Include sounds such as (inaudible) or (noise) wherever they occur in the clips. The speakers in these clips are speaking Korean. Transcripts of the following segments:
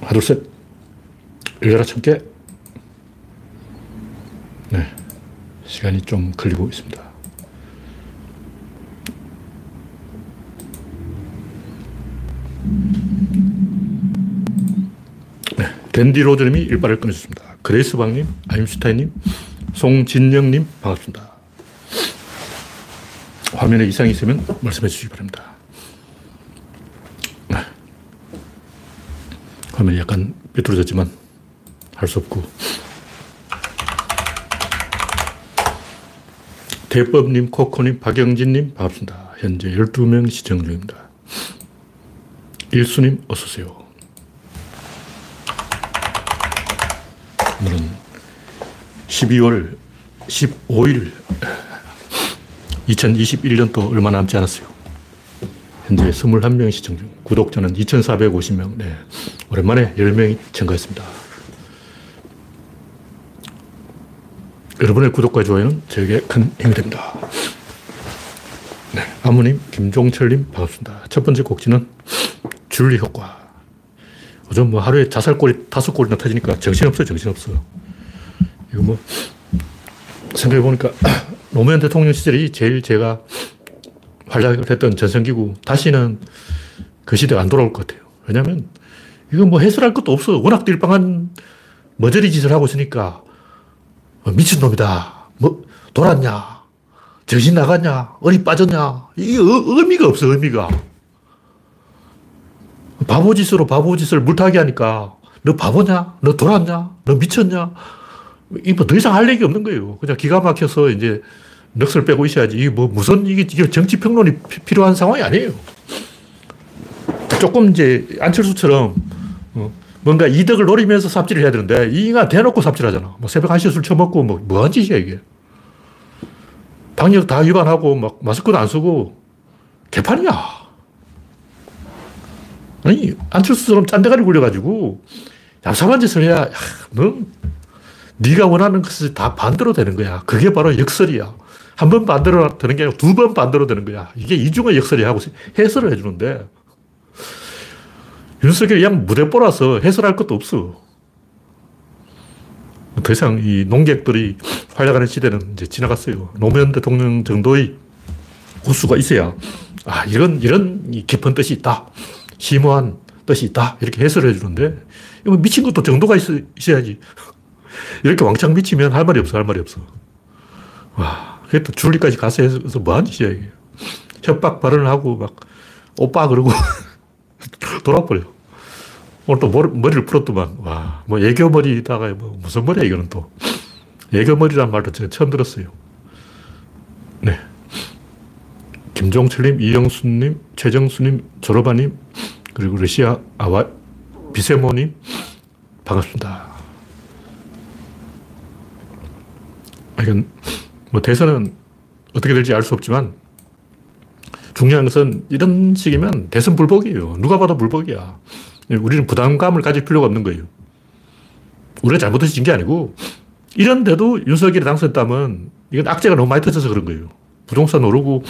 하나, 둘, 셋. 열려라, 천 개. 네. 시간이 좀 걸리고 있습니다. 네. 댄디 로저님이 일빠를 끊으셨습니다. 그레이스 방님, 아임슈타인님, 송진영님, 반갑습니다. 화면에 이상이 있으면 말씀해 주시기 바랍니다. 네. 화면이 약간 삐뚤어졌지만 할 수 없고. 대법님, 코코님, 박영진님, 반갑습니다. 현재 12명 시청 중입니다. 일수님, 어서오세요. 오늘은 12월 15일, 2021년도 얼마 남지 않았어요. 현재 21명 시청 중, 구독자는 2,450명. 네. 오랜만에 10명이 증가했습니다. 여러분의 구독과 좋아요는 저에게 큰 힘이 됩니다. 네. 아무님, 김종철님, 반갑습니다. 첫 번째 곡지는 줄리 효과. 요즘 뭐 하루에 자살골이 다섯 골이나 터지니까 정신없어요, 정신없어. 이거 뭐, 생각해보니까 (clears throat) 노무현 대통령 시절이 제일 제가 활약을 했던 전성기고 다시는 그 시대가 안 돌아올 것 같아요. 왜냐면 이건 뭐 해설할 것도 없어. 워낙 딜빵한 머저리 짓을 하고 있으니까 미친놈이다. 뭐, 돌았냐? 정신 나갔냐? 어리 빠졌냐? 이게 의미가 없어, 의미가. 바보짓으로 바보짓을 물타기 하니까 너 바보냐? 너 돌았냐? 너 미쳤냐? 이뭐 더 이상 할 얘기 없는 거예요. 그냥 기가 막혀서 이제 넋을 빼고 있어야지. 이게 뭐 무슨 이게 정치 평론이 필요한 상황이 아니에요. 조금 이제 안철수처럼 어, 뭔가 이득을 노리면서 삽질을 해야 되는데 이 인간 대놓고 삽질하잖아. 뭐 새벽 1시에 술 처먹고 뭐 뭐한 짓이야 이게. 방역 다 위반하고 막 마스크도 안 쓰고 개판이야. 아니 안철수처럼 짠대가리 굴려가지고 얍삽한 짓을 해야 야, 넌 네가 원하는 것이 다 반대로 되는 거야. 그게 바로 역설이야. 한 번 반대로 되는 게 아니고 두 번 반대로 되는 거야. 이게 이중의 역설이 하고 해설을 해주는데 윤석열이 그냥 무대뽀라서 해설할 것도 없어. 더 이상 이 농객들이 활약하는 시대는 이제 지나갔어요. 노무현 대통령 정도의 호수가 있어야, 아, 이런, 이런 깊은 뜻이 있다. 심오한 뜻이 있다. 이렇게 해설해 주는데, 이거 미친 것도 정도가 있어, 있어야지. (laughs) 이렇게 왕창 미치면 할 말이 없어, 할 말이 없어. 와, 그게 또 줄리까지 가서 해서 뭐한 짓이야, 이게. 협박 발언을 하고, 막, 오빠 그러고, (laughs) (laughs) 돌아버려. 오늘 또 머리, 를 풀었더만, 와, 뭐 애교머리다가 뭐 무슨 머리야, 이거는 또. 애교머리란 말도 제가 처음 들었어요. 네. 김종철님, 이영수님, 최정수님, 조로바님, 그리고 러시아 아와 비세모님, 반갑습니다. 이건 뭐 대선은 어떻게 될지 알 수 없지만 중요한 것은 이런 식이면 대선 불복이에요. 누가 봐도 불복이야. 우리는 부담감을 가질 필요가 없는 거예요. 우리가 잘못해서 진게 아니고 이런데도 윤석열이 당선했다면 이건 악재가 너무 많이 터져서 그런 거예요. 부동산 오르고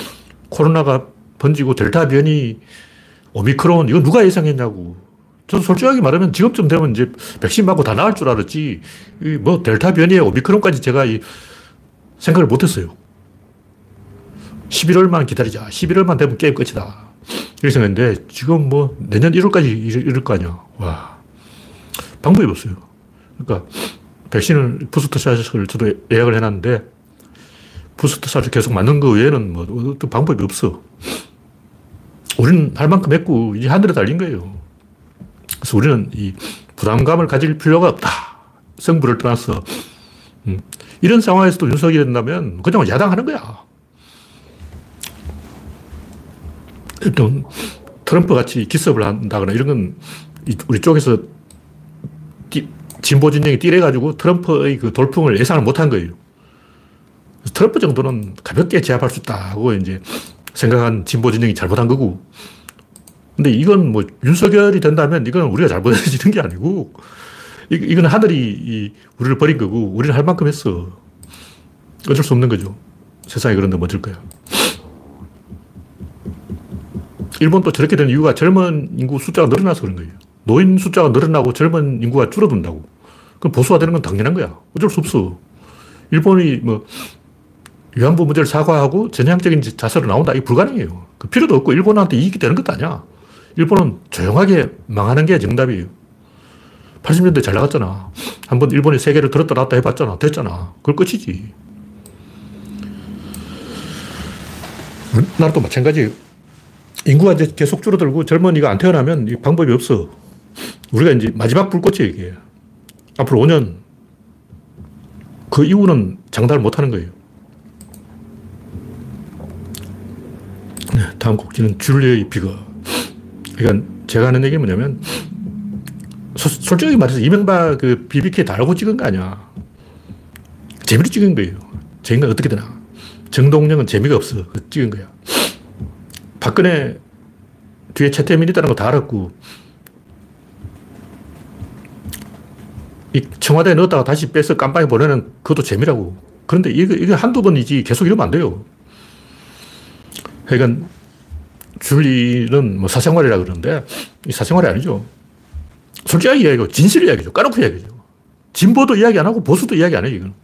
코로나가 번지고 델타 변이 오미크론 이거 누가 예상했냐고. 저는 솔직하게 말하면 지금쯤 되면 이제 백신 맞고 다 나을 줄 알았지. 뭐 델타 변이에 오미크론까지 제가 생각을 못 했어요. 11월만 기다리자. 11월만 되면 게임 끝이다. 이렇게 생각했는데, 지금 뭐, 내년 1월까지 이럴 거 아니야. 와. 방법이 없어요. 그러니까, 백신을, 부스터샷을 저도 예약을 해놨는데, 부스터샷을 계속 맞는 거 외에는 뭐, 방법이 없어. 우리는 할 만큼 했고, 이제 하늘에 달린 거예요. 그래서 우리는 이 부담감을 가질 필요가 없다. 성부를 떠나서. 음. 이런 상황에서도 윤석이 된다면 그냥 야당하는 거야. 일단 트럼프 같이 기습을 한다거나 이런 건 우리 쪽에서 진보 진영이 띠래가지고 트럼프의 그 돌풍을 예상을 못한 거예요. 트럼프 정도는 가볍게 제압할 수 있다고 이제 생각한 진보 진영이 잘못한 거고. 근데 이건 뭐 윤석열이 된다면 이건 우리가 잘못해지는 게 아니고 이건 하늘이 우리를 버린 거고 우리는 할 만큼 했어. 어쩔 수 없는 거죠. 세상에 그런데 뭐 어쩔 거야. 일본도 저렇게 된 이유가 젊은 인구 숫자가 늘어나서 그런 거예요. 노인 숫자가 늘어나고 젊은 인구가 줄어든다고. 그럼 보수화 되는 건 당연한 거야. 어쩔 수 없어. 일본이 뭐 위안부 문제를 사과하고 전향적인 자세로 나온다. 이게 불가능해요. 그 필요도 없고 일본한테 이익이 되는 것도 아니야. 일본은 조용하게 망하는 게 정답이에요. 80년대 잘 나갔잖아. 한번 일본이 세계를 들었다 놨다 해봤잖아. 됐잖아. 그걸 끝이지. 나라도 마찬가지. 인구가 이제 계속 줄어들고 젊은이가 안 태어나면 이 방법이 없어. 우리가 이제 마지막 불꽃이에요, 이게. 앞으로 5년. 그 이후는 장담을 못 하는 거예요. 네, 다음 곡지는 줄리의 비거. 그러니까 제가 하는 얘기 뭐냐면, 소, 솔직히 말해서 이명박 그 BBK 다 알고 찍은 거 아니야. 재미로 찍은 거예요. 재미가 어떻게 되나. 정동영은 재미가 없어. 찍은 거야. 박근혜 뒤에 최태민이 있다는 거 다 알았고, 이 청와대에 넣었다가 다시 빼서 깜빵에 보내는 그것도 재미라고. 그런데 이거, 이거 한두 번이지 계속 이러면 안 돼요. 그러니까 줄리는 뭐 사생활이라 그러는데 이 사생활이 아니죠. 솔직하게 이야기하고 진실 이야기죠. 까놓고 이야기죠. 진보도 이야기 안 하고 보수도 이야기 안 해요, 이건.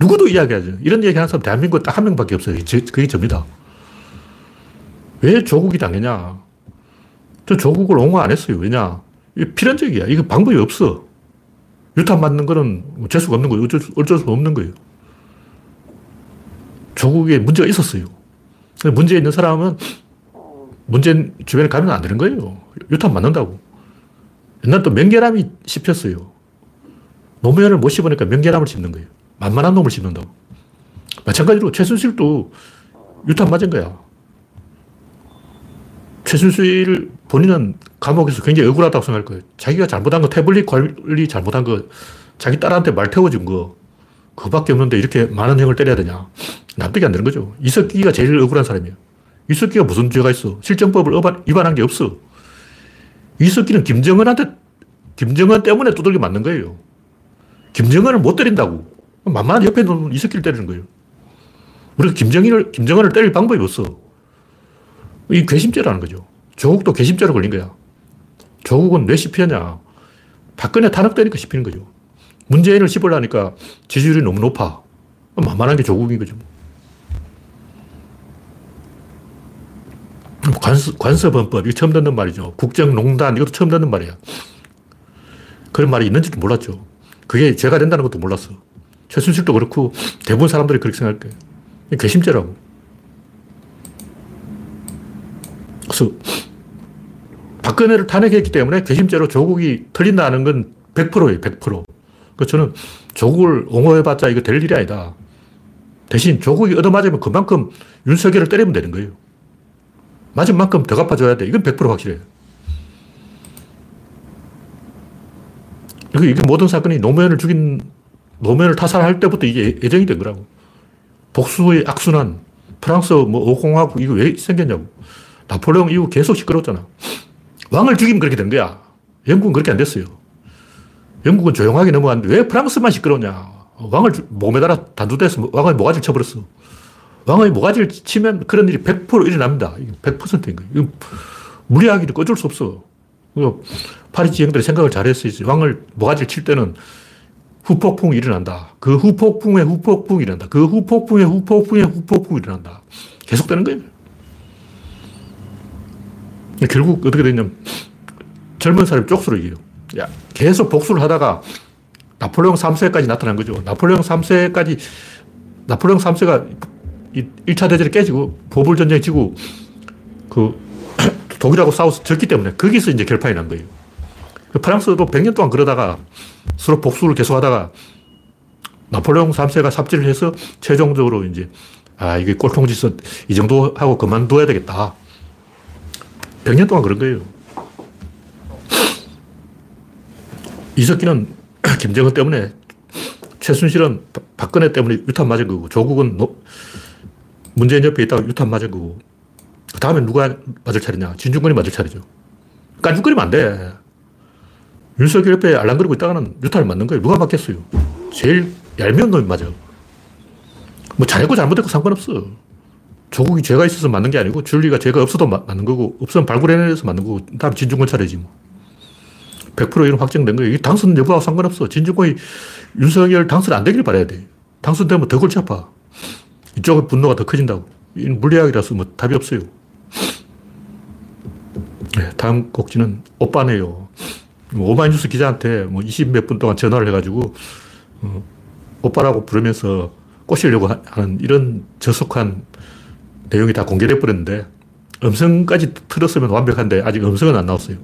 누구도 이야기하죠. 이런 이야기 하는 사람 대한민국 딱한 명밖에 없어요. 그게 접니다. 왜 조국이 당했냐? 저 조국을 옹호 안 했어요. 왜냐? 이게 필연적이야. 이거 방법이 없어. 유탄 맞는 거는 재수가 없는 거예요. 어쩔 수, 어쩔 수 없는 거예요. 조국에 문제가 있었어요. 문제 있는 사람은 문제 주변에 가면 안 되는 거예요. 유탄 맞는다고. 옛날 또 명계람이 씹혔어요. 노무현을 못 씹으니까 명계람을 씹는 거예요. 만만한 놈을 씹는다고. 마찬가지로 최순실도 유탄 맞은 거야. 최순실 본인은 감옥에서 굉장히 억울하다고 생각할 거예요. 자기가 잘못한 거, 태블릿 관리 잘못한 거, 자기 딸한테 말 태워준 거, 그거밖에 없는데 이렇게 많은 형을 때려야 되냐. 납득이 안 되는 거죠. 이석기가 제일 억울한 사람이에요. 이석기가 무슨 죄가 있어? 실정법을 위반한 게 없어. 이석기는 김정은한테, 김정은 때문에 두들겨 맞는 거예요. 김정은을 못 때린다고. 만만한 옆에 놓은 이석기를 때리는 거예요. 우리가 김정일을, 김정은을 때릴 방법이 없어. 이 괘씸죄라는 거죠. 조국도 괘씸죄로 걸린 거야. 조국은 왜 씹히냐. 박근혜 탄핵되니까 씹히는 거죠. 문재인을 씹으려니까 지지율이 너무 높아. 만만한 게 조국인 거죠. 관서, 관서범법, 이거 처음 듣는 말이죠. 국정농단, 이것도 처음 듣는 말이야. 그런 말이 있는지도 몰랐죠. 그게 죄가 된다는 것도 몰랐어. 최순실도 그렇고 대부분 사람들이 그렇게 생각할 거예요. 괘씸죄라고. 그래서 박근혜를 탄핵했기 때문에 괘씸죄로 조국이 틀린다는 건 100%예요, 100%. 그 저는 조국을 옹호해봤자 이거 될 일이 아니다. 대신 조국이 얻어맞으면 그만큼 윤석열을 때리면 되는 거예요. 맞은 만큼 더 갚아줘야 돼. 이건 100% 확실해요. 이게 모든 사건이 노무현을 죽인, 노무현을 타살할 때부터 이게 예정이 된 거라고. 복수의 악순환. 프랑스 뭐 오공화국 이거 왜 생겼냐고. 나폴레옹 이후 계속 시끄러웠잖아. 왕을 죽이면 그렇게 된 거야. 영국은 그렇게 안 됐어요. 영국은 조용하게 넘어갔는데 왜 프랑스만 시끄러웠냐. 왕을 몸에다가 단두대서 왕의 모가지를 쳐버렸어. 왕의 모가지를 치면 그런 일이 100% 일어납니다. 100%인 거예요. 무리하기도 꺼줄 수 없어. 파리 지형들이 생각을 잘했어야지. 왕을 모가지를 칠 때는 후폭풍이 일어난다. 그 후폭풍에 후폭풍이 일어난다. 그 후폭풍에 후폭풍에 후폭풍이 일어난다. 계속되는 거예요. 결국 어떻게 됐냐면 젊은 사람이 쪽수로 이겨요. 야, 계속 복수를 하다가 나폴레옹 3세까지 나타난 거죠. 나폴레옹 3세까지, 나폴레옹 3세가 1차 대전이 깨지고, 보불 전쟁이 지고, 그, (clears throat) 독일하고 싸워서 졌기 때문에 거기서 이제 결판이 난 거예요. 그 프랑스도 100년 동안 그러다가 서로 복수를 계속 하다가 나폴레옹 3세가 삽질을 해서 최종적으로 이제, 아, 이게 꼴통짓은 이 정도 하고 그만둬야 되겠다. 100년 동안 그런 거예요. 이석기는 (clears throat) 김정은 때문에, 최순실은 박근혜 때문에 유탄 맞은 거고, 조국은 노, 문재인 옆에 있다가 유탄 맞은 거고, 그 다음에 누가 맞을 차례냐? 진중권이 맞을 차례죠. 깐죽거리면 안 돼. 윤석열 옆에 알랑거리고 있다가는 유탄을 맞는 거예요. 누가 맞겠어요? 제일 얄미운 놈이 맞아. 뭐 잘했고 잘못했고 상관없어. 조국이 죄가 있어서 맞는 게 아니고 줄리가 죄가 없어도 맞는 거고 없으면 발굴해내서 맞는 거고 다음 진중권 차례지 뭐. 100% 이런 확정된 거예요. 이 당선 여부하고 상관없어. 진중권이 윤석열 당선 안 되길 바라야 돼. 당선되면 더 골치 아파. 이쪽의 분노가 더 커진다고. 이는 물리학이라서 뭐 답이 없어요. 네, 다음 곡지는 오빠네요. 뭐 오마이뉴스 기자한테 뭐 20 몇 분 동안 전화를 해가지고, 어, 오빠라고 부르면서 꼬시려고 하는 이런 저속한 내용이 다 공개돼 버렸는데, 음성까지 틀었으면 완벽한데, 아직 음성은 안 나왔어요.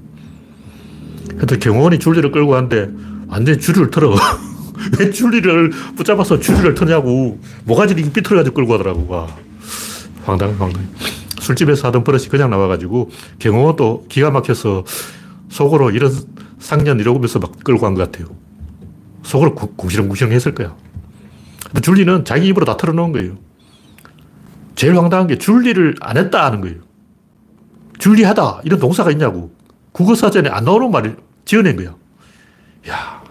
하여튼 경호원이 줄리를 끌고 왔는데, 완전히 줄리를 틀어. (laughs) 왜 줄리를 붙잡아서 줄리를 트냐고. 모가지를 삐뚤어가지고 끌고 가더라고. 와. 황당, 황당. 술집에서 하던 버릇이 그냥 나와가지고 경호도 기가 막혀서 속으로 이런 상년 이러면서 막 끌고 간 것 같아요. 속으로 구시렁구시렁 했을 거야. 줄리는 자기 입으로 다 털어놓은 거예요. 제일 황당한 게 줄리를 안 했다 하는 거예요. 줄리하다 이런 동사가 있냐고. 국어사전에 안 나오는 말을 지어낸 거야. 야,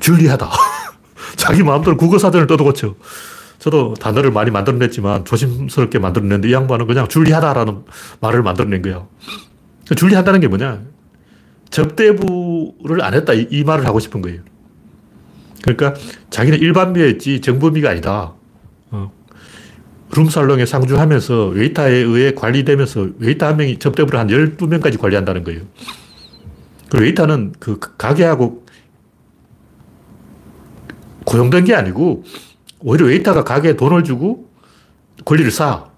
줄리하다. (laughs) 자기 마음대로 국어사전을 뜯어고쳐. 저도 단어를 많이 만들어냈지만 조심스럽게 만들어냈는데 이 양반은 그냥 줄리하다라는 말을 만들어낸 거예요. 줄리한다는 게 뭐냐? 접대부를 안 했다. 이, 이 말을 하고 싶은 거예요. 그러니까 자기는 일반미였지 정부미가 아니다. 어. 룸살롱에 상주하면서 웨이터에 의해 관리되면서 웨이터 한 명이 접대부를 한 12명까지 관리한다는 거예요. 그 웨이터는 그 가게하고 고용된 게 아니고 오히려 웨이터가 가게에 돈을 주고 권리를 사.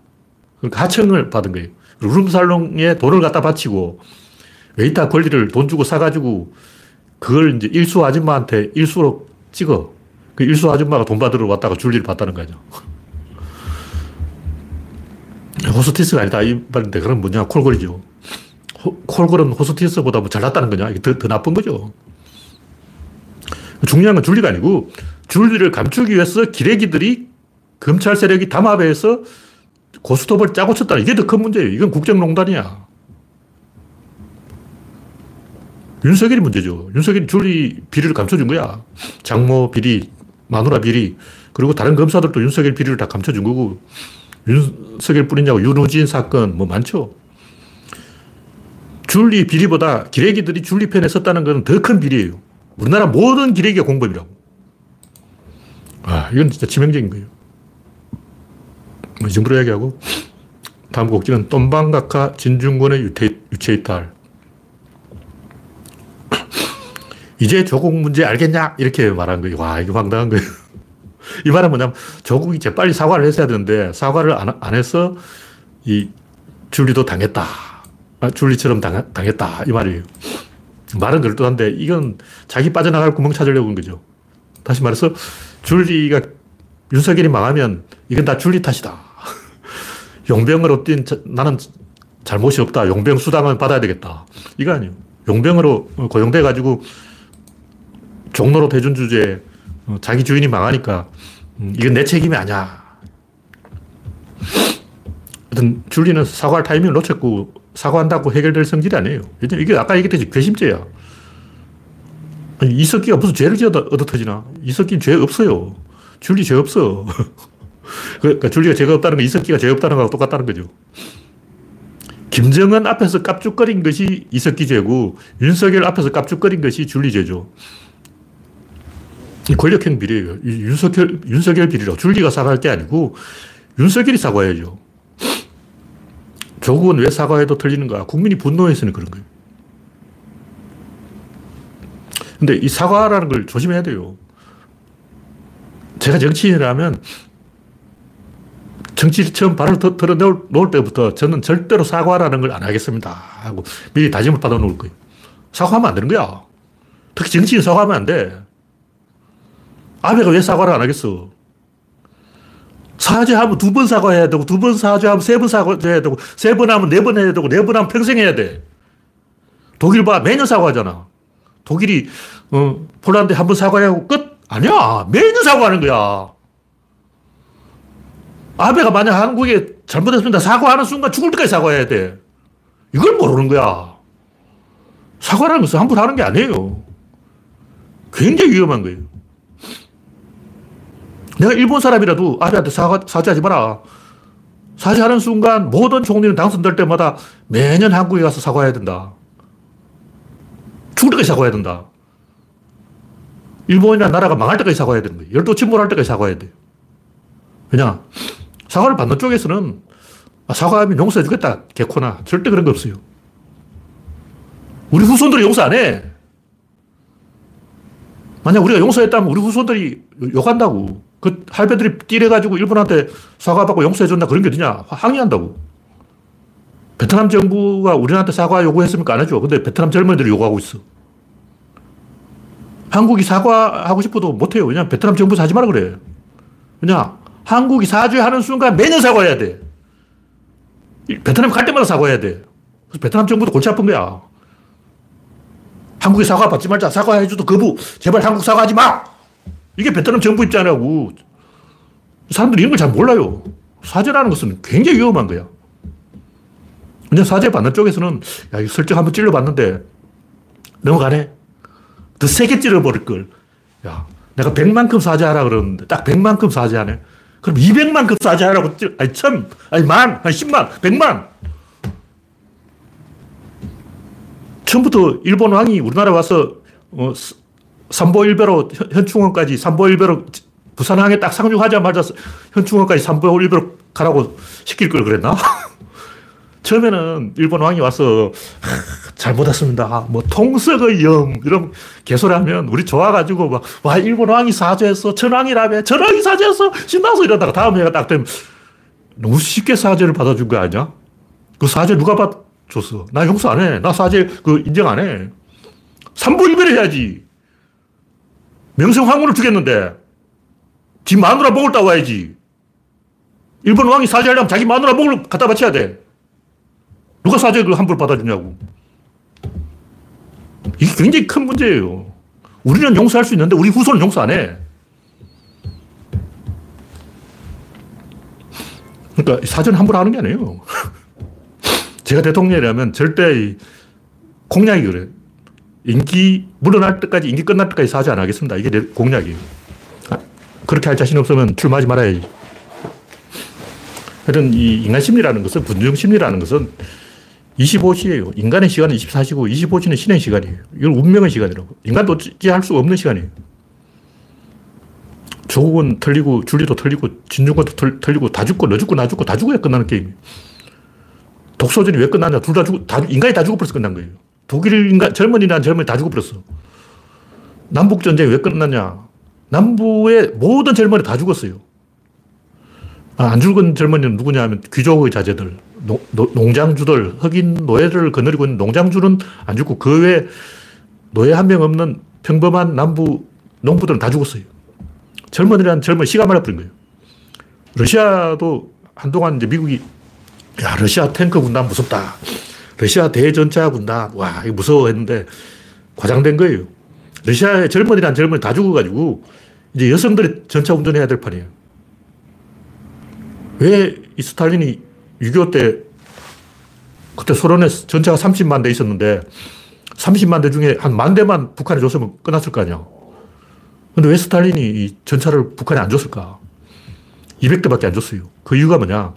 그러니까 하청을 받은 거예요. 룸살롱에 돈을 갖다 바치고 웨이터 권리를 돈 주고 사가지고 그걸 이제 일수 아줌마한테 일수로 찍어. 그 일수 아줌마가 돈 받으러 왔다가 줄리를 봤다는 거죠. 호스티스가 아니다. 이 말인데, 그건 뭐냐? 콜걸이죠. 호, 콜골은 호스티스보다 뭐 잘났다는 거냐? 이게 더, 더 나쁜 거죠. 중요한 건 줄리가 아니고, 줄리를 감추기 위해서 기레기들이 검찰 세력이 담합해서 고스톱을 짜고 쳤다. 이게 더 큰 문제예요. 이건 국정농단이야. 윤석열이 문제죠. 윤석열이 줄리 비리를 감춰준 거야. 장모 비리, 마누라 비리, 그리고 다른 검사들도 윤석열 비리를 다 감춰준 거고, 윤석열 뿐이냐고, 윤우진 사건, 뭐 많죠. 줄리 비리보다 기레기들이 줄리 편에 섰다는 건 더 큰 비리예요. 우리나라 모든 기레기가 공범이라고. 아, 이건 진짜 치명적인 거예요. 뭐 이 정도로 이야기하고, 다음 곡지는 똠방각하 진중권의 유체, 유체이탈. 이제 조국 문제 알겠냐? 이렇게 말한 거예요. 와, 이거 황당한 거예요. 이 말은 뭐냐면, 조국이 재 빨리 사과를 했어야 되는데, 사과를 안, 안 해서, 이, 줄리도 당했다. 아, 줄리처럼 당, 당했다. 이 말이에요. 말은 그럴듯한데, 이건 자기 빠져나갈 구멍 찾으려고 한 거죠. 다시 말해서, 줄리가, 윤석열이 망하면, 이건 다 줄리 탓이다. (laughs) 용병으로 뛴, 나는 잘못이 없다. 용병 수당은 받아야 되겠다. 이거 아니에요. 용병으로 고용돼가지고 종로로 대준 주제 어, 자기 주인이 망하니까 음, 이건 내 책임이 아니야. 하여튼 줄리는 사과할 타이밍을 놓쳤고 사과한다고 해결될 성질이 아니에요. 이게 아까 얘기했듯이 괘씸죄야. 아니, 이석기가 무슨 죄를 지어 얻어 터지나? 이석기는 죄 없어요. 줄리 죄 없어. (laughs) 그러니까 줄리가 죄가 없다는 건 이석기가 죄 없다는 거하고 똑같다는 거죠. 김정은 앞에서 깝죽거린 것이 이석기 죄고 윤석열 앞에서 깝죽거린 것이 줄리 죄죠. 권력형 비리예요. 윤석열, 윤석열 비리라고. 줄리가 사과할 게 아니고 윤석열이 사과해야죠. 조국은 왜 사과해도 틀리는가? 국민이 분노해서는 그런 거예요. 근데 이 사과라는 걸 조심해야 돼요. 제가 정치인이라면 정치 처음 발을 털어 놓을 때부터 저는 절대로 사과라는 걸 안 하겠습니다. 하고 미리 다짐을 받아 놓을 거예요. 사과하면 안 되는 거야. 특히 정치인 사과하면 안 돼. 아베가 왜 사과를 안 하겠어? 사죄하면 두 번 사과해야 되고, 두 번 사죄하면 세 번 사과해야 되고, 세 번 하면 네 번 해야 되고, 네 번 하면 평생 해야 돼. 독일 봐. 매년 사과하잖아. 독일이, 어, 폴란드 한 번 사과하고 끝? 아니야. 매년 사과하는 거야. 아베가 만약 한국에 잘못했습니다. 사과하는 순간 죽을 때까지 사과해야 돼. 이걸 모르는 거야. 사과라는 것은 함부로 하는 게 아니에요. 굉장히 위험한 거예요. 내가 일본 사람이라도 아베한테 사과, 사죄하지 마라. 사죄하는 순간 모든 총리는 당선될 때마다 매년 한국에 가서 사과해야 된다. 죽을 때까지 사과해야 된다. 일본이나 나라가 망할 때까지 사과해야 되는 거예요. 열도 침몰할 때까지 사과해야 돼요. 왜냐? 사과를 받는 쪽에서는 아, 사과하면 용서해 주겠다. 개코나. 절대 그런 거 없어요. 우리 후손들이 용서 안 해. 만약 우리가 용서했다면 우리 후손들이 욕한다고. 그 할배들이 띠래가지고 일본한테 사과받고 용서해준다 그런 게 어디냐. 항의한다고. 베트남 정부가 우리한테 사과 요구했습니까? 안 해줘. 근데 베트남 젊은이들이 요구하고 있어. 한국이 사과하고 싶어도 못해요. 왜냐면 베트남 정부에서 하지 마라 그래. 왜냐? 한국이 사죄하는 순간 매년 사과해야 돼. 베트남 갈 때마다 사과해야 돼. 그래서 베트남 정부도 골치 아픈 거야. 한국에 사과 받지 말자. 사과해줘도 거부. 제발 한국 사과하지 마! 이게 베트남 정부 입장이라고. 사람들이 이런 걸 잘 몰라요. 사죄라는 것은 굉장히 위험한 거야. 그냥 사죄 받는 쪽에서는, 야, 이 설정 한번 찔러봤는데, 넘어가네. 더 세게 찔러버릴 걸. 야, 내가 100만큼 사죄하라 그러는데, 딱 100만큼 사죄하네. 그럼 200만큼 사죄하라고 찔, 아니, 천, 아니, 만, 아니, 10만, 100만. 처음부터 일본 왕이 우리나라 와서 어, 삼보일배로 현충원까지 삼보일배로 부산항에 딱 상륙하자마자 현충원까지 삼보일배로 가라고 시킬 걸 그랬나? (laughs) 처음에는 일본 왕이 와서 잘못 왔습니다. 뭐 통석의 영 이런 개소리 하면 우리 좋아가지고 막 와 일본 왕이 사죄했어. 전왕이라며 전왕이 사죄했어. 신나서 이러다가 다음 해가 딱 되면 너무 쉽게 사죄를 받아준 거 아니야? 그 사죄 누가 받, 줬어. 나 용서 안 해. 나 사죄 그 인정 안 해. 3부 1배를 해야지. 명성 황후를 죽였는데 지 마누라 목을 따와야지. 일본 왕이 사죄하려면 자기 마누라 목을 갖다 바쳐야 돼. 누가 사죄를 함부로 받아주냐고. 이게 굉장히 큰 문제예요. 우리는 용서할 수 있는데 우리 후손은 용서 안 해. 그러니까 사죄는 함부로 하는 게 아니에요. (laughs) 제가 대통령이라면 절대 공약이 그래 인기 물러날 때까지, 인기 끝날 때까지 사죄 안 하겠습니다. 이게 내 공약이에요. 아, 그렇게 할 자신 없으면 출마하지 말아야지. 하여튼 이 인간 심리라는 것은, 분중 심리라는 것은 25시예요. 인간의 시간은 24시고 25시는 신의 시간이에요. 이건 운명의 시간이라고. 인간도 어찌할 수 없는 시간이에요. 조국은 틀리고, 줄리도 틀리고, 진중권도 틀리고, 다 죽고, 너 죽고, 나 죽고, 다 죽어야 끝나는 게임이에요. 독소전이 왜 끝났냐? 둘 다 죽, 다, 인간이 다 죽어버려서 끝난 거예요. 독일 인간, 젊은이란 젊은이 다 죽어버렸어. 남북전쟁이 왜 끝났냐? 남부의 모든 젊은이 다 죽었어요. 아, 안 죽은 젊은이는 누구냐 하면 귀족의 자제들, 노, 노, 농장주들, 흑인 노예를 거느리고 있는 농장주는 안 죽고 그 외에 노예 한 명 없는 평범한 남부 농부들은 다 죽었어요. 젊은이란 젊은 씨가 말라버린 거예요. 러시아도 한동안 이제 미국이 야, 러시아 탱크 군단 무섭다. 러시아 대전차 군단, 와, 이거 무서워 했는데 과장된 거예요. 러시아의 젊은이란 젊은이 다 죽어가지고 이제 여성들이 전차 운전해야 될 판이에요. 왜 이 스탈린이 6.25 때 그때 소련에 전차가 30만 대 있었는데 30만 대 중에 한 만 대만 북한에 줬으면 끝났을 거 아니야. 근데 왜 스탈린이 이 전차를 북한에 안 줬을까? 200대밖에 안 줬어요. 그 이유가 뭐냐?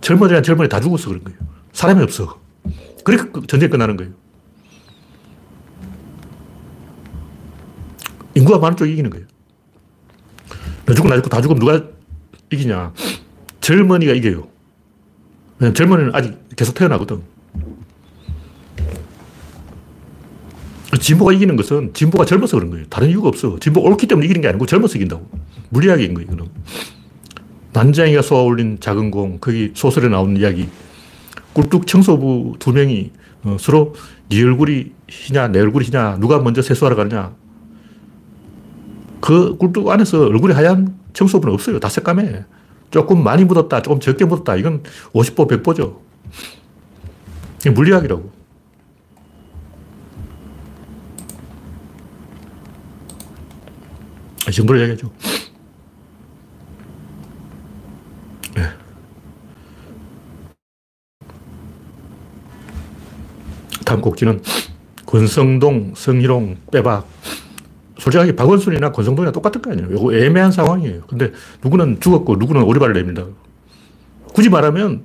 젊은이란 젊은이 다 죽었어 그런 거예요. 사람이 없어. 그러니까 그 전쟁이 끝나는 거예요. 인구가 많은 쪽이 이기는 거예요. 너 죽고 나 죽고 다 죽으면 누가 이기냐. 젊은이가 이겨요. 왜냐면 젊은이는 아직 계속 태어나거든. 진보가 이기는 것은 진보가 젊어서 그런 거예요. 다른 이유가 없어. 진보 옳기 때문에 이기는 게 아니고 젊어서 이긴다고. 이긴 거예요. 이거는. 난장이가 쏘아 올린 작은 공, 거기 소설에 나오는 이야기. 꿀뚝 청소부 두 명이 어, 서로 네 얼굴이 희냐, 내 얼굴이 희냐, 누가 먼저 세수하러 가느냐. 그 꿀뚝 안에서 얼굴이 하얀 청소부는 없어요. 다 색감해. 조금 많이 묻었다, 조금 적게 묻었다. 이건 50보, 100보죠. 이게 물리학이라고. 이 정도로 얘기하죠. 곡지는 권성동, 성희롱, 빼박. 솔직하게 박원순이나 권성동이나 똑같은 거 아니에요. 이거 애매한 상황이에요. 근데 누구는 죽었고 누구는 오리발을 냅니다. 굳이 말하면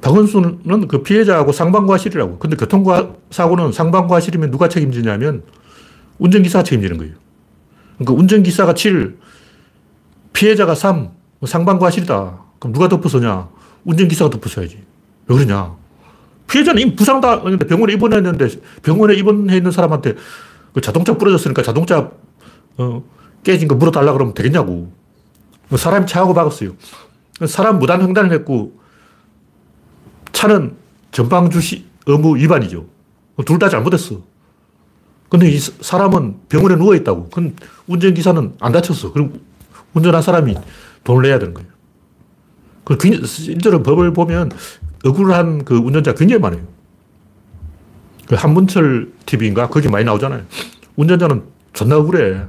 박원순은 그 피해자하고 상반과실이라고. 근데 교통사고는 상반과실이면 누가 책임지냐면 운전기사가 책임지는 거예요. 그러니까 운전기사가 7, 피해자가 3, 상반과실이다. 그럼 누가 덮어서냐? 운전기사가 덮어서야지. 왜 그러냐? 피해자는 이미 부상당했는데 병원에 입원했는데 병원에 입원해 있는 사람한테 그 자동차 부러졌으니까 자동차 어, 깨진 거 물어달라 그러면 되겠냐고. 사람이 차하고 박았어요. 사람 무단 횡단을 했고 차는 전방 주시 의무 위반이죠. 둘 다 잘못했어. 근데 이 사람은 병원에 누워있다고. 그럼 운전기사는 안 다쳤어. 그럼 운전한 사람이 돈을 내야 되는 거예요. 그 실제로 법을 보면 억울한 그 운전자 굉장히 많아요. 그 한문철 TV인가? 거기 많이 나오잖아요. 운전자는 존나 억울해.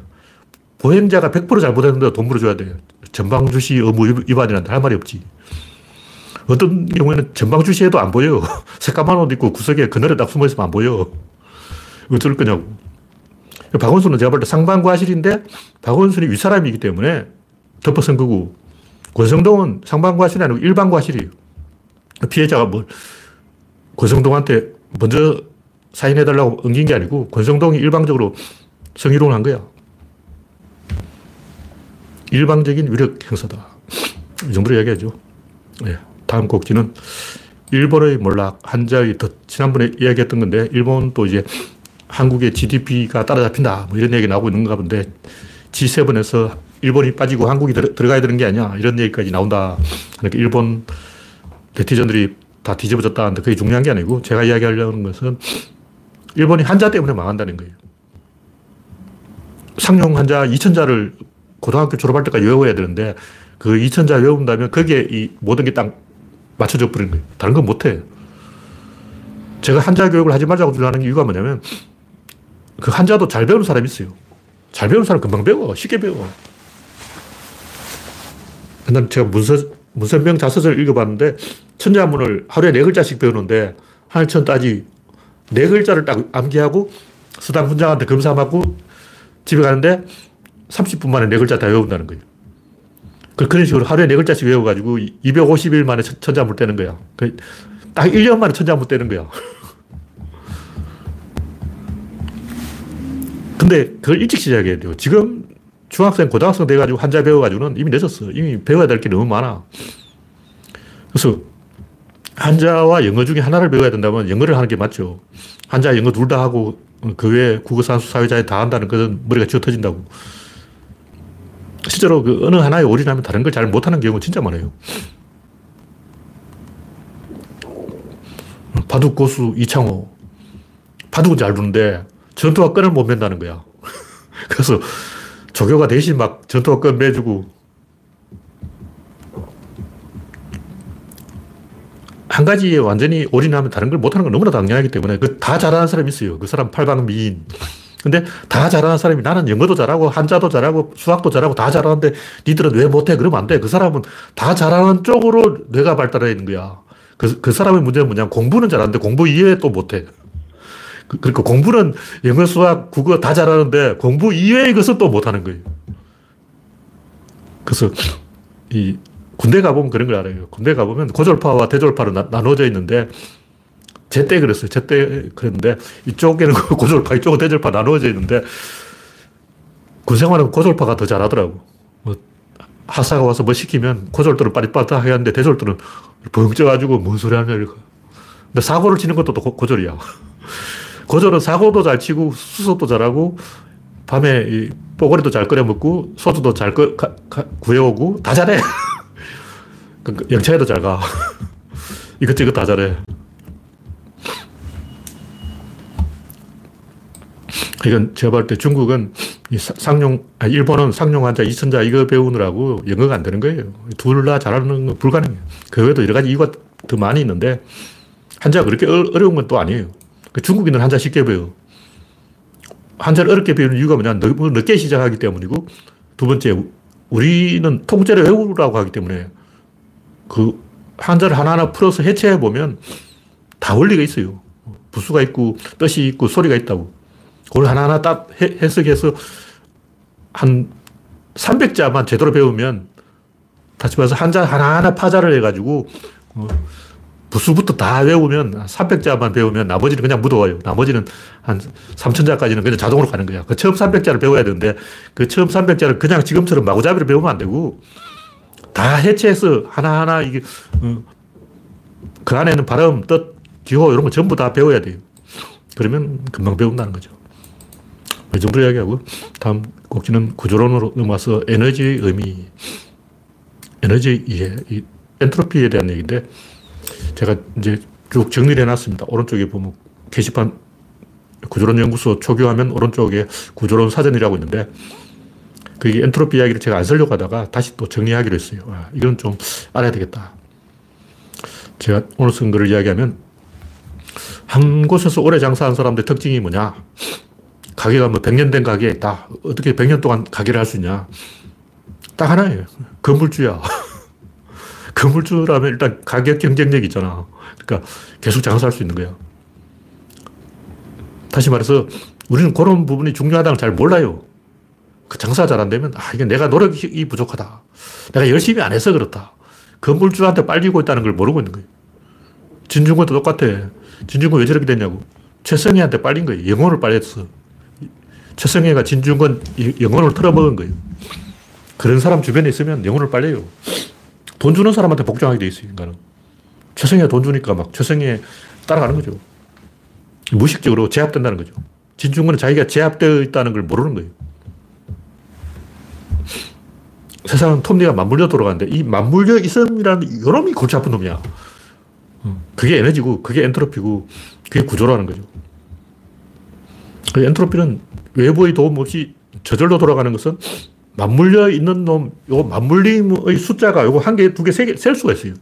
보행자가 100% 잘못했는데 돈 물어줘야 돼. 전방주시 의무 위반이란데 할 말이 없지. 어떤 경우에는 전방주시에도 안 보여요. 새까만 옷 입고 구석에 그늘에 딱 숨어 있으면 안 보여. 어쩔 거냐고. 박원순은 제가 볼 때 상반과실인데 박원순이 윗사람이기 때문에 덮어선 거고 권성동은 상반과실이 아니고 일반과실이에요. 피해자가 뭐 권성동한테 먼저 사인해달라고 엉긴 게 아니고 권성동이 일방적으로 성희롱을 한 거야. 일방적인 위력 행사다. 이 정도로 이야기하죠. 네. 다음 곡지는 일본의 몰락, 한자의 덫. 지난번에 이야기했던 건데, 일본도 이제 한국의 GDP가 따라잡힌다. 뭐 이런 얘기 나오고 있는가 본데, G7에서 일본이 빠지고 한국이 들 어가야 되는 게 아니야. 이런 얘기까지 나온다. 그러니까 일본 네티즌들이 다 뒤집어졌다 하는데 그게 중요한 게 아니고 제가 이야기하려는 것은 일본이 한자 때문에 망한다는 거예요. 상용 한자 2천자를 고등학교 졸업할 때까지 외워야 되는데 그 2천자 외운다면 거기에 이 모든 게 딱 맞춰져 버리는 거예요. 다른 건 못해. 제가 한자 교육을 하지 말자고 주장하는 이유가 뭐냐면 그 한자도 잘 배우는 사람이 있어요. 잘 배우는 사람 금방 배워. 쉽게 배워. 옛날에 제가 문서, 문선명 자서전을 읽어봤는데 천자문을 하루에 네 글자씩 배우는데 한천 따지 네 글자를 딱 암기하고 수당 훈장한테 검사 받고 집에 가는데 30분 만에 네 글자 다 외운다는 거예요. 그, 그런 식으로 하루에 네 글자씩 외워가지고 250일 만에 천자문 떼는 거야. 그딱 1년 만에 천자문 떼는 거야. (laughs) 근데 그걸 일찍 시작해야 돼요. 지금 중학생, 고등학생 돼가지고 한자 배워가지고는 이미 늦었어. 이미 배워야 될 게 너무 많아. 그래서 한자와 영어 중에 하나를 배워야 된다면 영어를 하는 게 맞죠. 한자, 영어 둘 다 하고 그 외에 국어, 산수, 사회자에 다 한다는 것은 머리가 쥐어 터진다고. 실제로 그 어느 하나에 올인하면 다른 걸 잘 못하는 경우 진짜 많아요. 바둑 고수 이창호. 바둑은 잘 두는데 전투와 끈을 못 맨다는 거야. (laughs) 그래서 조교가 대신 막 전투와 끈 매주고 한 가지에 완전히 올인하면 다른 걸 못하는 건 너무나 당연하기 때문에 그 다 잘하는 사람이 있어요. 그 사람 팔방미인. 근데 다 잘하는 사람이 나는 영어도 잘하고 한자도 잘하고 수학도 잘하고 다 잘하는데 니들은 왜 못해? 그러면 안 돼. 그 사람은 다 잘하는 쪽으로 뇌가 발달해 있는 거야. 그, 그 사람의 문제는 뭐냐면 공부는 잘하는데 공부 이외에 또 못해. 그, 그러니까 공부는 영어, 수학, 국어 다 잘하는데 공부 이외의 것은 또 못하는 거예요. 그래서 이 군대 가보면 그런 걸 알아요. 군대 가보면 고졸파와 대졸파로 나, 나눠져 있는데, 제때 그랬어요. 제때 그랬는데, 이쪽에는 (laughs) 고졸파, 이쪽은 대졸파 나눠져 있는데, 군 생활은 고졸파가 더 잘하더라고. 뭐, 하사가 와서 뭐 시키면 고졸들은 빠릿빠릿하게 하는데, 대졸들은 벙 쪄가지고 뭔 소리 하냐, 이렇게. 근데 사고를 치는 것도 또 고, 졸이야 (laughs) 고졸은 사고도 잘 치고, 수소도 잘하고, 밤에 이 뽀고리도 잘 끓여 먹고, 소주도 잘 거, 가, 가, 구해오고, 다 잘해. (laughs) 그 영창에도 잘 가. (laughs) 이것저것 다 잘해. 이건 제가 볼 때 중국은 상용, 아, 일본은 상용 환자, 이천자 이거 배우느라고 영어가 안 되는 거예요. 둘 다 잘하는 건 불가능해요. 그 외에도 여러 가지 이유가 더 많이 있는데 한자가 그렇게 어려운 건 또 아니에요. 그 중국인은 한자 쉽게 배워. 한자를 어렵게 배우는 이유가 뭐냐. 늦게 시작하기 때문이고 두 번째, 우리는 통째로 외우라고 하기 때문에 그 한자를 하나하나 풀어서 해체해 보면 다 원리가 있어요. 부수가 있고 뜻이 있고 소리가 있다고. 그걸 하나하나 딱 해석해서 한 300자만 제대로 배우면 다시 말해서 한자 하나하나 파자를 해가지고 어, 부수부터 다 외우면 300자만 배우면 나머지는 그냥 묻어와요. 나머지는 한 3000자까지는 그냥 자동으로 가는 거야. 그 처음 300자를 배워야 되는데 그 처음 300자를 그냥 지금처럼 마구잡이로 배우면 안 되고 다 해체해서 하나하나 이게 어, 그 안에는 발음, 뜻, 기호 이런 거 전부 다 배워야 돼요. 그러면 금방 배운다는 거죠. 이 정도 이야기하고 다음 곡지는 구조론으로 넘어와서 에너지의 의미, 에너지 이해, 이 엔트로피에 대한 얘기인데 제가 이제 쭉 정리를 해놨습니다. 오른쪽에 보면 게시판 구조론 연구소 초교하면 오른쪽에 구조론 사전이라고 있는데 그게 엔트로피 이야기를 제가 안 쓰려고 하다가 다시 또 정리하기로 했어요. 아, 이건 좀 알아야 되겠다. 제가 오늘 쓴 글을 이야기하면 한 곳에서 오래 장사한 사람들의 특징이 뭐냐? 가게가 뭐 100년 된 가게에 있다. 어떻게 100년 동안 가게를 할 수 있냐? 딱 하나예요. 건물주야. 건물주라면 (laughs) 일단 가격 경쟁력이 있잖아. 그러니까 계속 장사할 수 있는 거야. 다시 말해서 우리는 그런 부분이 중요하다는 걸잘 몰라요. 그 장사 잘안 되면, 아, 이게 내가 노력이 부족하다. 내가 열심히 안 해서 그렇다. 건물주한테 빨리고 있다는 걸 모르고 있는 거예요. 진중권도 똑같아. 진중권 왜 저렇게 됐냐고. 최성희한테 빨린 거예요. 영혼을 빨렸어. 최성희가 진중권 영혼을 털어먹은 거예요. 그런 사람 주변에 있으면 영혼을 빨려요. 돈 주는 사람한테 복종하게 돼 있어요, 인간은. 최성희가 돈 주니까 막 최성희에 따라가는 거죠. 무의식적으로 제압된다는 거죠. 진중권은 자기가 제압되어 있다는 걸 모르는 거예요. 세상은 톱니가 맞물려 돌아가는데 이 맞물려 있음이라는 이놈이 골치 아픈 놈이야. 그게 에너지고 그게 엔트로피고 그게 구조라는 거죠. 그 엔트로피는 외부의 도움 없이 저절로 돌아가는 것은 맞물려 있는 놈, 요 맞물림의 숫자가 요거 한 개, 두 개, 세 개, 셀 수가 있어요.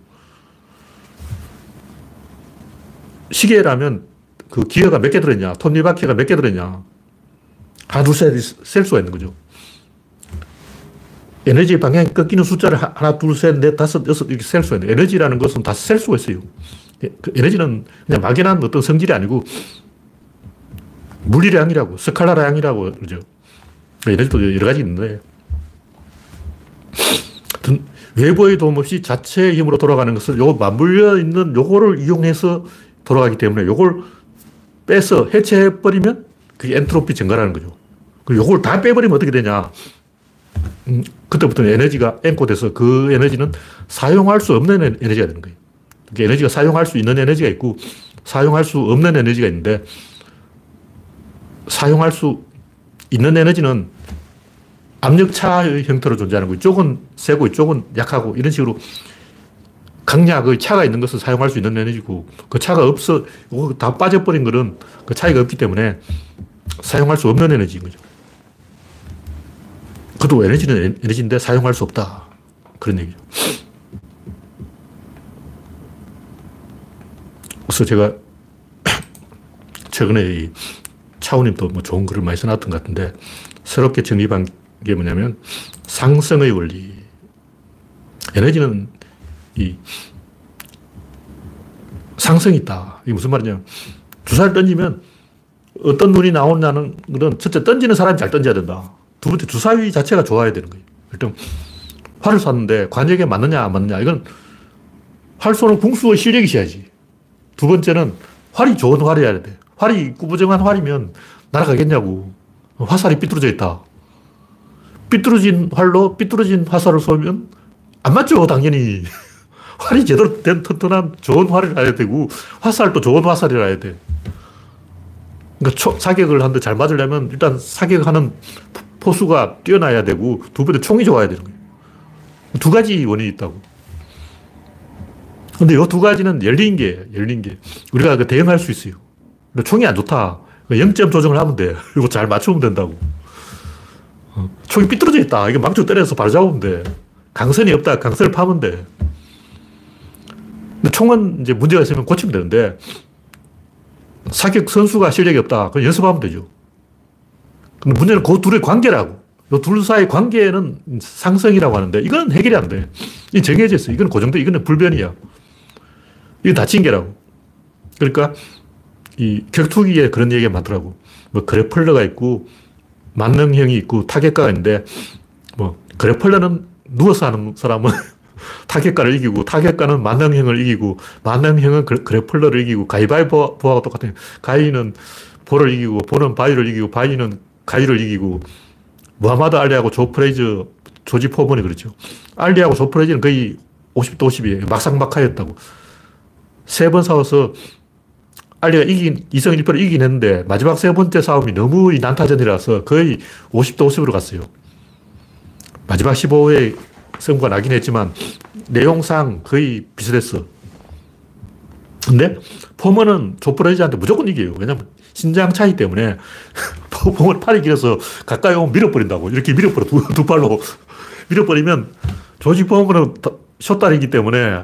시계라면 그 기어가 몇 개 들었냐, 톱니바퀴가 몇 개 들었냐. 하나, 둘, 셋, 셀 수가 있는 거죠. 에너지 방향이 꺾이는 숫자를 하나, 둘, 셋, 넷, 다섯, 여섯 이렇게 셀 수가 있는데 에너지라는 것은 다 셀 수가 있어요. 예, 그 에너지는 그냥 막연한 어떤 성질이 아니고 스칼라의 양이라고 그러죠. 에너지도 여러 가지 있는데 외부의 도움 없이 자체의 힘으로 돌아가는 것을 요 맞물려 있는 요거를 이용해서 돌아가기 때문에 요걸 빼서 해체해버리면 그게 엔트로피 증가라는 거죠. 그리고 요걸 다 빼버리면 어떻게 되냐. 음, 그때부터는 에너지가 앵코돼서 그 에너지는 사용할 수 없는 에너지가 되는 거예요. 그러니까 에너지가 사용할 수 있는 에너지가 있고 사용할 수 없는 에너지가 있는데 사용할 수 있는 에너지는 압력차의 형태로 존재하는 거예요. 이쪽은 세고 이쪽은 약하고 이런 식으로 강약의 차가 있는 것을 사용할 수 있는 에너지고 그 차가 없어 다 빠져버린 것은 그 차이가 없기 때문에 사용할 수 없는 에너지인 거죠. 그도 에너지는 에너지인데 사용할 수 없다. 그런 얘기죠. 그래서 제가 (coughs) 최근에 이 차우님도 뭐 좋은 글을 많이 써놨던 것 같은데 새롭게 정립한 게 뭐냐면 상승의 원리. 에너지는 이 상승이 있다. 이게 무슨 말이냐. 주사를 던지면 어떤 눈이 나오냐는 것은 첫째 던지는 사람이 잘 던져야 된다. 두 번째 주사위 자체가 좋아야 되는 거예요. 일단 활을 쐈는데 관역에 맞느냐 안 맞느냐 이건 활 쏘는 궁수의 실력이 있어야지. 두 번째는 활이 좋은 활이어야 돼. 활이 꾸부정한 활이면 날아가겠냐고. 화살이 삐뚤어져 있다. 삐뚤어진 활로 삐뚤어진 화살을 쏘면 안 맞죠, 당연히. (laughs) 활이 제대로 된 튼튼한 좋은 활을 놔야 되고, 화살도 좋은 화살이 놔야 돼. 그러니까 초, 사격을 하는데 잘 맞으려면 일단 사격하는 포수가 뛰어나야 되고, 두 번째 총이 좋아야 되는 거예요. 두 가지 원인이 있다고. 근데 이 두 가지는 열린 게, 열린 게. 우리가 그 대응할 수 있어요. 근데 총이 안 좋다. 0점 조정을 하면 돼. (laughs) 이거 잘 맞추면 된다고. 어, 총이 삐뚤어져 있다. 이거 망치 때려서 바로 잡으면 돼. 강선이 없다. 강선을 파면 돼. 근데 총은 이제 문제가 있으면 고치면 되는데, 사격 선수가 실력이 없다. 그럼 연습하면 되죠. 근데 문제는 그 둘의 관계라고. 이둘 사이의 관계는 상성이라고 하는데, 이건 해결이 안 돼. 이 정해져 있어. 이건 고정돼. 이거는 불변이야. 이건 닫힌 게라고. 그러니까, 이 격투기에 그런 얘기가 많더라고. 뭐, 그래플러가 있고, 만능형이 있고 타격가가 있는데 뭐 그래플러는 누워서 하는 사람은 (laughs) 타격가를 이기고, 타격가는 만능형을 이기고, 만능형은 그래플러를 이기고, 가위바위보와 똑같아요. 가위는 보를 이기고, 보는 바위를 이기고, 바위는 가위를 이기고, 무하마드 알리하고 조 프레이저, 조지 포먼이 그렇죠. 알리하고 조 프레이저는 거의 50대 50이에요. 막상막하였다고. 세 번 싸워서 알리가 이긴, 2승 1패로 이긴 했는데, 마지막 세 번째 싸움이 너무 난타전이라서 거의 50대 50으로 갔어요. 마지막 15회 승부가 나긴 했지만, 내용상 거의 비슷했어. 근데, 포먼은 조프레이즈한테 무조건 이겨요. 왜냐면, 신장 차이 때문에, 포먼 팔이 길어서 가까이 오면 밀어버린다고. 이렇게 밀어버려. 두, 두 팔로. 밀어버리면, 포먼은 숏다리기 때문에,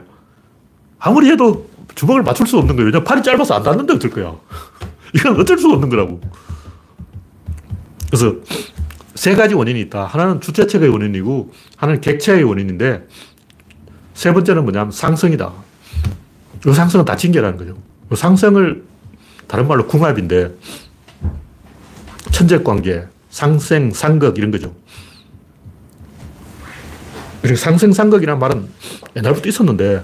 아무리 해도 주먹을 맞출 수 없는 거예요. 왜냐면 팔이 짧아서 안 닿는데 어쩔 거야. (laughs) 이건 어쩔 수 없는 거라고. 그래서 세 가지 원인이 있다. 하나는 주체책의 원인이고, 하나는 객체의 원인인데, 세 번째는 뭐냐면 상성이다. 이 상성은 다친 게라는 거죠. 이 상성을 다른 말로 궁합인데, 천재관계, 상생, 상극 이런 거죠. 상생, 상극이라는 말은 옛날부터 있었는데,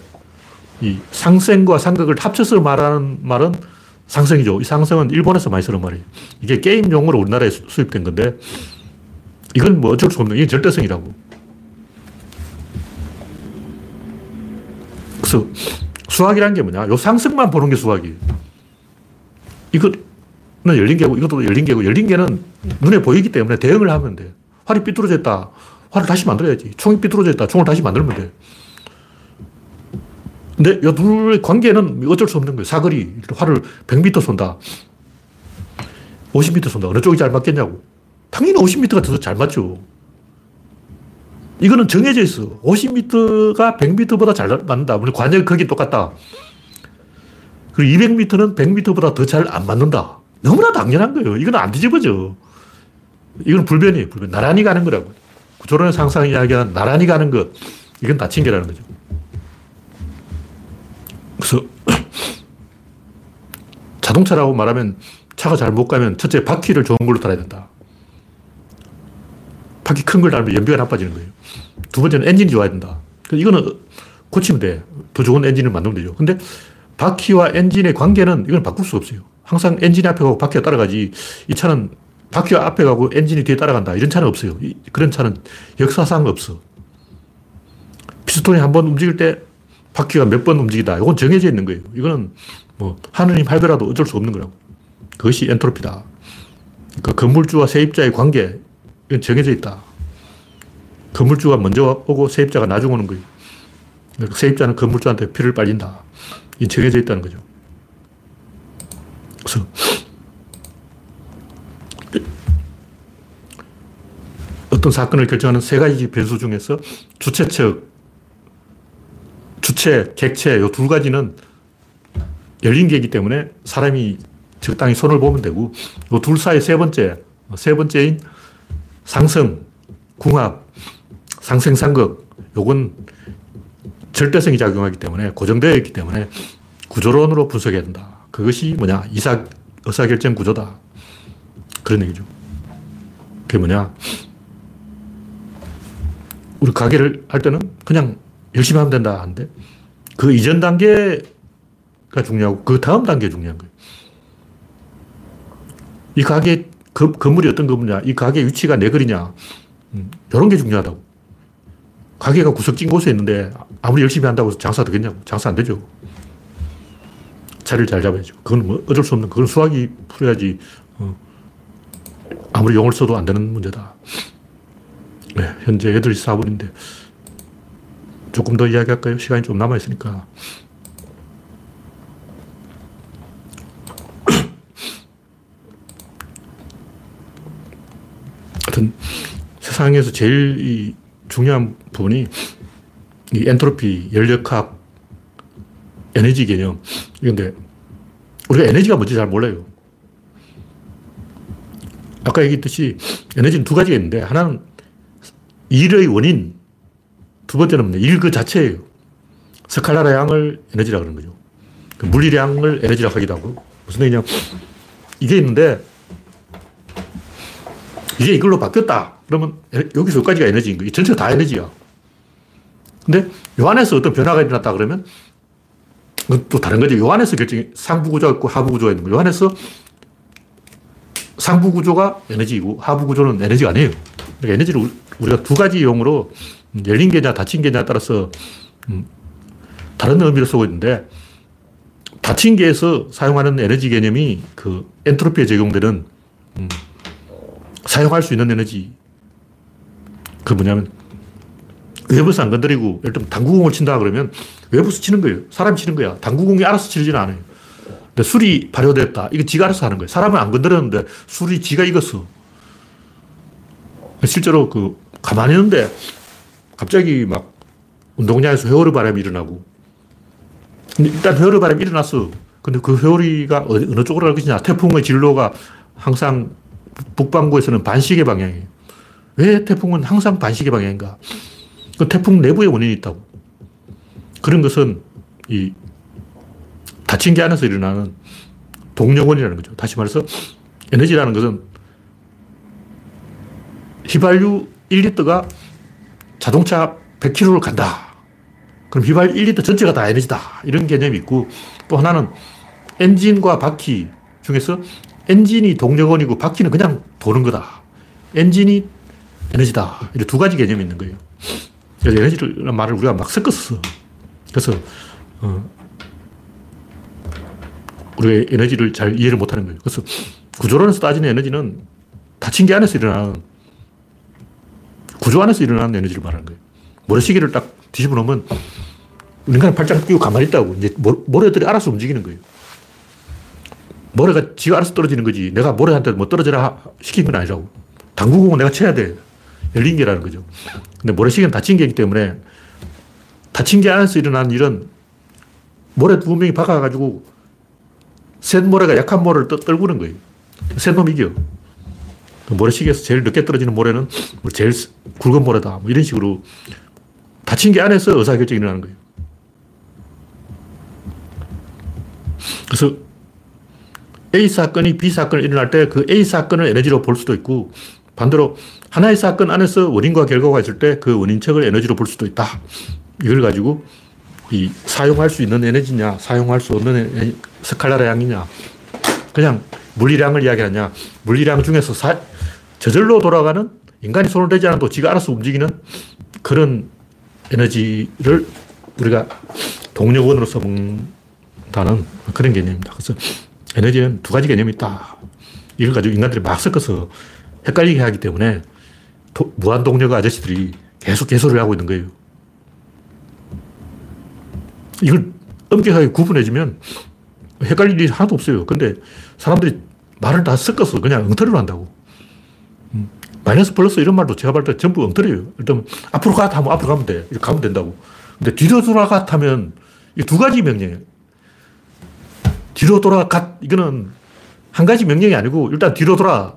이 상생과 상극을 합쳐서 말하는 말은 상승이죠. 이 상승은 일본에서 많이 쓰는 말이에요. 이게 게임 용어로 우리나라에 수입된 건데, 이건 뭐 어쩔 수 없는, 이게 절대성이라고. 그래서 수학이란 게 뭐냐? 요 상승만 보는 게 수학이에요. 이거 는 열린 개고, 이것도 열린 개고, 열린 개는 눈에 보이기 때문에 대응을 하면 돼. 활이 삐뚤어졌다. 활을 다시 만들어야지. 총이 삐뚤어졌다. 총을 다시 만들면 돼. 근데 이 둘의 관계는 어쩔 수 없는 거예요. 사거리. 활을 100m 쏜다. 50m 쏜다. 어느 쪽이 잘 맞겠냐고. 당연히 50m가 더 잘 맞죠. 이거는 정해져 있어. 50m가 100m보다 잘 맞는다. 물론 관역 크기 똑같다. 그리고 200m는 100m보다 더 잘 안 맞는다. 너무나 당연한 거예요. 이건 안 뒤집어져. 이건 불변이에요. 불변. 나란히 가는 거라고. 구조론의 상상 이야기하는 나란히 가는 것. 이건 다친 게라는 거죠. 그래서 (clears throat) 자동차라고 말하면 차가 잘 못 가면 첫째 바퀴를 좋은 걸로 달아야 된다. 바퀴 큰 걸 달면 연비가 나빠지는 거예요. 두 번째는 엔진이 좋아야 된다. 이거는 고치면 돼. 더 좋은 엔진을 만들면 되죠. 근데 바퀴와 엔진의 관계는 이건 바꿀 수 없어요. 항상 엔진이 앞에 가고 바퀴가 따라가지 이 차는 바퀴가 앞에 가고 엔진이 뒤에 따라간다. 이런 차는 없어요. 그런 차는 역사상 없어. 피스톤이 한 번 움직일 때 바퀴가 몇 번 움직이다. 이건 정해져 있는 거예요. 이거는 뭐 하느님 할배라도 어쩔 수 없는 거라고. 그것이 엔트로피다. 그 건물주와 세입자의 관계, 이건 정해져 있다. 건물주가 먼저 오고 세입자가 나중 오는 거예요. 세입자는 건물주한테 피를 빨린다. 이 정해져 있다는 거죠. 그래서 어떤 사건을 결정하는 세 가지 변수 중에서 주체 측, 주체, 객체, 이두 가지는 열린 게이기 때문에 사람이 적당히 손을 보면 되고, 이둘 사이 세 번째, 세 번째인 상승, 궁합, 상생상극, 요건 절대성이 작용하기 때문에 고정되어 있기 때문에 구조론으로 분석해야 된다. 그것이 뭐냐? 이사, 의사결정 구조다. 그런 얘기죠. 그게 뭐냐? 우리 가게를 할 때는 그냥 열심히 하면 된다 하는데 그 이전 단계가 중요하고 그 다음 단계가 중요한 거예요. 이 가게 그, 건물이 어떤 건물이냐, 이 가게 위치가 내 거리냐, 음, 이런 게 중요하다고. 가게가 구석진 곳에 있는데 아무리 열심히 한다고 장사 되겠냐고. 장사 안 되죠. 자리를 잘 잡아야죠. 그건 뭐 어쩔 수 없는, 그건 수학이 풀어야지, 어, 아무리 용을 써도 안 되는 문제다. 네, 현재 8시 4분인데, 조금 더 이야기할까요? 시간이 좀 남아있으니까. 하여튼, 세상에서 제일 중요한 부분이 이 엔트로피, 연력학, 에너지 개념. 이건데, 우리가 에너지가 뭔지 잘 몰라요. 아까 얘기했듯이 에너지는 두 가지가 있는데, 하나는 일의 원인, 두 번째는 일 그 자체예요. 스칼라라 양을 에너지라고 그러는 거죠. 그 물리량을 에너지라고 하기도 하고. 무슨 얘기냐. 이게 있는데, 이게 이걸로 바뀌었다. 그러면 여기서 여기까지가 에너지인 거예요. 전체가 다 에너지야. 근데 요 안에서 어떤 변화가 일어났다 그러면 또 다른 거죠. 요 안에서 결정이 상부 구조가 있고 하부 구조가 있는 거예요. 요 안에서 상부 구조가 에너지이고 하부 구조는 에너지가 아니에요. 그러니까 에너지를 우리가 두 가지 용으로 열린 개냐 닫힌 개냐에 따라서 음, 다른 의미를 쓰고 있는데 닫힌 개에서 사용하는 에너지 개념이 그 엔트로피에 적용되는 음, 사용할 수 있는 에너지 그 뭐냐면 외부에서 안 건드리고 예를 들면 당구공을 친다 그러면 외부에서 치는 거예요. 사람이 치는 거야. 당구공이 알아서 치지는 않아요. 근데 술이 발효됐다. 이거 지가 알아서 하는 거예요. 사람은 안 건드렸는데 술이 지가 익었어. 실제로 그 가만히 있는데 갑자기 막 운동장에서 회오리 바람이 일어나고 근데 일단 회오리 바람이 일어났어. 근데 그 회오리가 어느 쪽으로 갈 것이냐. 태풍의 진로가 항상 북반구에서는 반시계 방향이에요. 왜 태풍은 항상 반시계 방향인가? 그 태풍 내부에 원인이 있다고. 그런 것은 이 닫힌 게 안에서 일어나는 동력원이라는 거죠. 다시 말해서 에너지라는 것은 휘발유 1리터가 자동차 100km를 간다. 그럼 휘발유 1리터 전체가 다 에너지다. 이런 개념이 있고 또 하나는 엔진과 바퀴 중에서 엔진이 동력원이고 바퀴는 그냥 도는 거다. 엔진이 에너지다. 이렇게 두 가지 개념이 있는 거예요. 에너지를 말을 우리가 막 섞었어. 그래서 어, 우리가 에너지를 잘 이해를 못 하는 거예요. 그래서 구조론에서 따지는 에너지는 닫힌 게 안에서 일어나는 구조 안에서 일어나는 에너지를 말하는 거예요. 모래시계를 딱 뒤집어 놓으면 인간은 팔짱 끼고 가만히 있다고. 이제 모래들이 알아서 움직이는 거예요. 모래가 지가 알아서 떨어지는 거지. 내가 모래한테 뭐 떨어져라 시킨 건 아니라고. 당구공은 내가 쳐야 돼. 열린 게라는 거죠. 근데 모래시계는 닫힌 게이기 때문에 닫힌 게 안에서 일어나는 일은 모래 두 명이 박아가지고 센 모래가 약한 모래를 떠, 떨구는 거예요. 센 놈이 이겨. 그 모래시계에서 제일 늦게 떨어지는 모래는 뭐 제일 굵은 모래다. 뭐 이런 식으로 닫힌 게 안에서 의사결정이 일어나는 거예요. 그래서 A 사건이 B 사건을 일어날 때 그 A 사건을 에너지로 볼 수도 있고 반대로 하나의 사건 안에서 원인과 결과가 있을 때 그 원인책을 에너지로 볼 수도 있다. 이걸 가지고 이 사용할 수 있는 에너지냐, 사용할 수 없는 스칼라의 양이냐, 그냥 물리량을 이야기하냐, 물리량 중에서 사, 저절로 돌아가는 인간이 손을 대지 않아도 지가 알아서 움직이는 그런 에너지를 우리가 동력원으로서 먹다는 그런 개념입니다. 그래서 에너지는 두 가지 개념이 있다. 이걸 가지고 인간들이 막 섞어서 헷갈리게 하기 때문에 무한동력 아저씨들이 계속 개소를 하고 있는 거예요. 이걸 엄격하게 구분해주면 헷갈릴 일이 하나도 없어요. 근데 사람들이 말을 다 섞어서 그냥 엉터리로 한다고. 음, 마이너스 플러스 이런 말도 제가 볼 때 전부 엉터리예요. 일단 앞으로 가 하면 앞으로 가면 돼. 이렇게 가면 된다고. 근데 뒤로 돌아가 하면 이 두 가지 명령이에요. 뒤로 돌아가 이거는 한 가지 명령이 아니고 일단 뒤로 돌아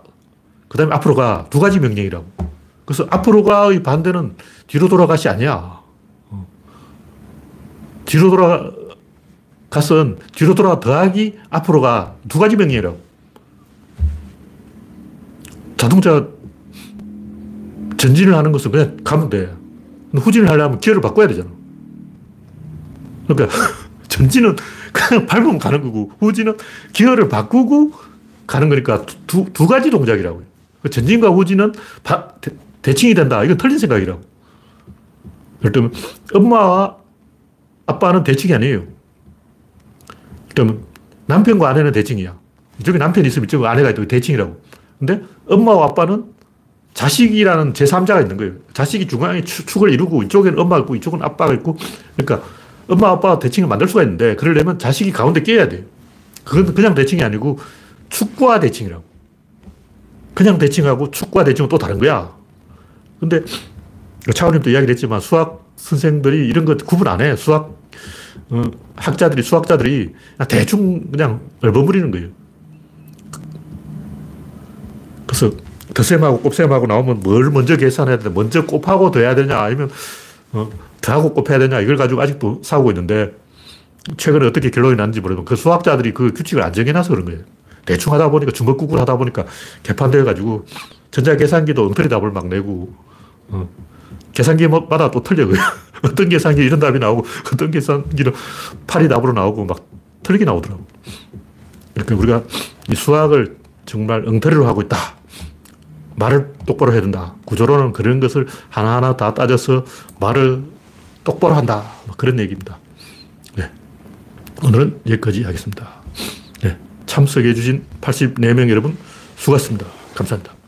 그 다음에 앞으로 가 두 가지 명령이라고. 그래서 앞으로 가의 반대는 뒤로 돌아가시 아니야. 뒤로 돌아가선 뒤로 돌아 더하기 앞으로 가 두 가지 명령이라고. 자동차 전진을 하는 것은 그냥 가면 돼. 후진을 하려면 기어를 바꿔야 되잖아. 그러니까 (laughs) 전진은 그냥 밟으면 가는 거고 후진은 기어를 바꾸고 가는 거니까 두, 두 가지 동작이라고요. 그 전진과 후진은 바, 대, 칭이 된다. 이건 틀린 생각이라고. 예를 엄마와 아빠는 대칭이 아니에요. 그러면 남편과 아내는 대칭이야. 이쪽에 남편이 있으면 이쪽에 아내가 있고 대칭이라고. 근데 엄마와 아빠는 자식이라는 제3자가 있는 거예요. 자식이 중앙에 축을 이루고 이쪽에는 엄마가 있고 이쪽은 아빠가 있고 그러니까 엄마 아빠가 대칭을 만들 수가 있는데 그러려면 자식이 가운데 끼어야 돼요. 그건 그냥 대칭이 아니고 축과 대칭이라고. 그냥 대칭하고 축과 대칭은 또 다른 거야. 근데 차원님도 이야기를 했지만 수학 선생들이 이런 거 구분 안 해. 수학 어, 학자들이, 수학자들이 대충 그냥 얼버무리는 거예요. 그래서 더셈하고 곱셈하고 나오면 뭘 먼저 계산해야 되냐, 먼저 곱하고 더해야 되냐, 아니면 어, 더하고 곱해야 되냐, 이걸 가지고 아직도 싸우고 있는데, 최근에 어떻게 결론이 났는지 모르지만 그 수학자들이 그 규칙을 안 정해놔서 그런 거예요. 대충 하다 보니까 중거국을 하다 보니까 개판되어가지고 전자계산기도 엉터리 답을 막 내고, 어, 계산기마다 또 틀려. (laughs) 어떤 계산기 이런 답이 나오고, 어떤 계산기는 8이 답으로 나오고, 막 틀리게 나오더라고. 그러니까 우리가 이 수학을 정말 엉터리로 하고 있다. 말을 똑바로 해야 된다. 구조로는 그런 것을 하나하나 다 따져서 말을 똑바로 한다. 뭐 그런 얘기입니다. 네. 오늘은 여기까지 하겠습니다. 네. 참석해주신 84명 여러분 수고하셨습니다. 감사합니다.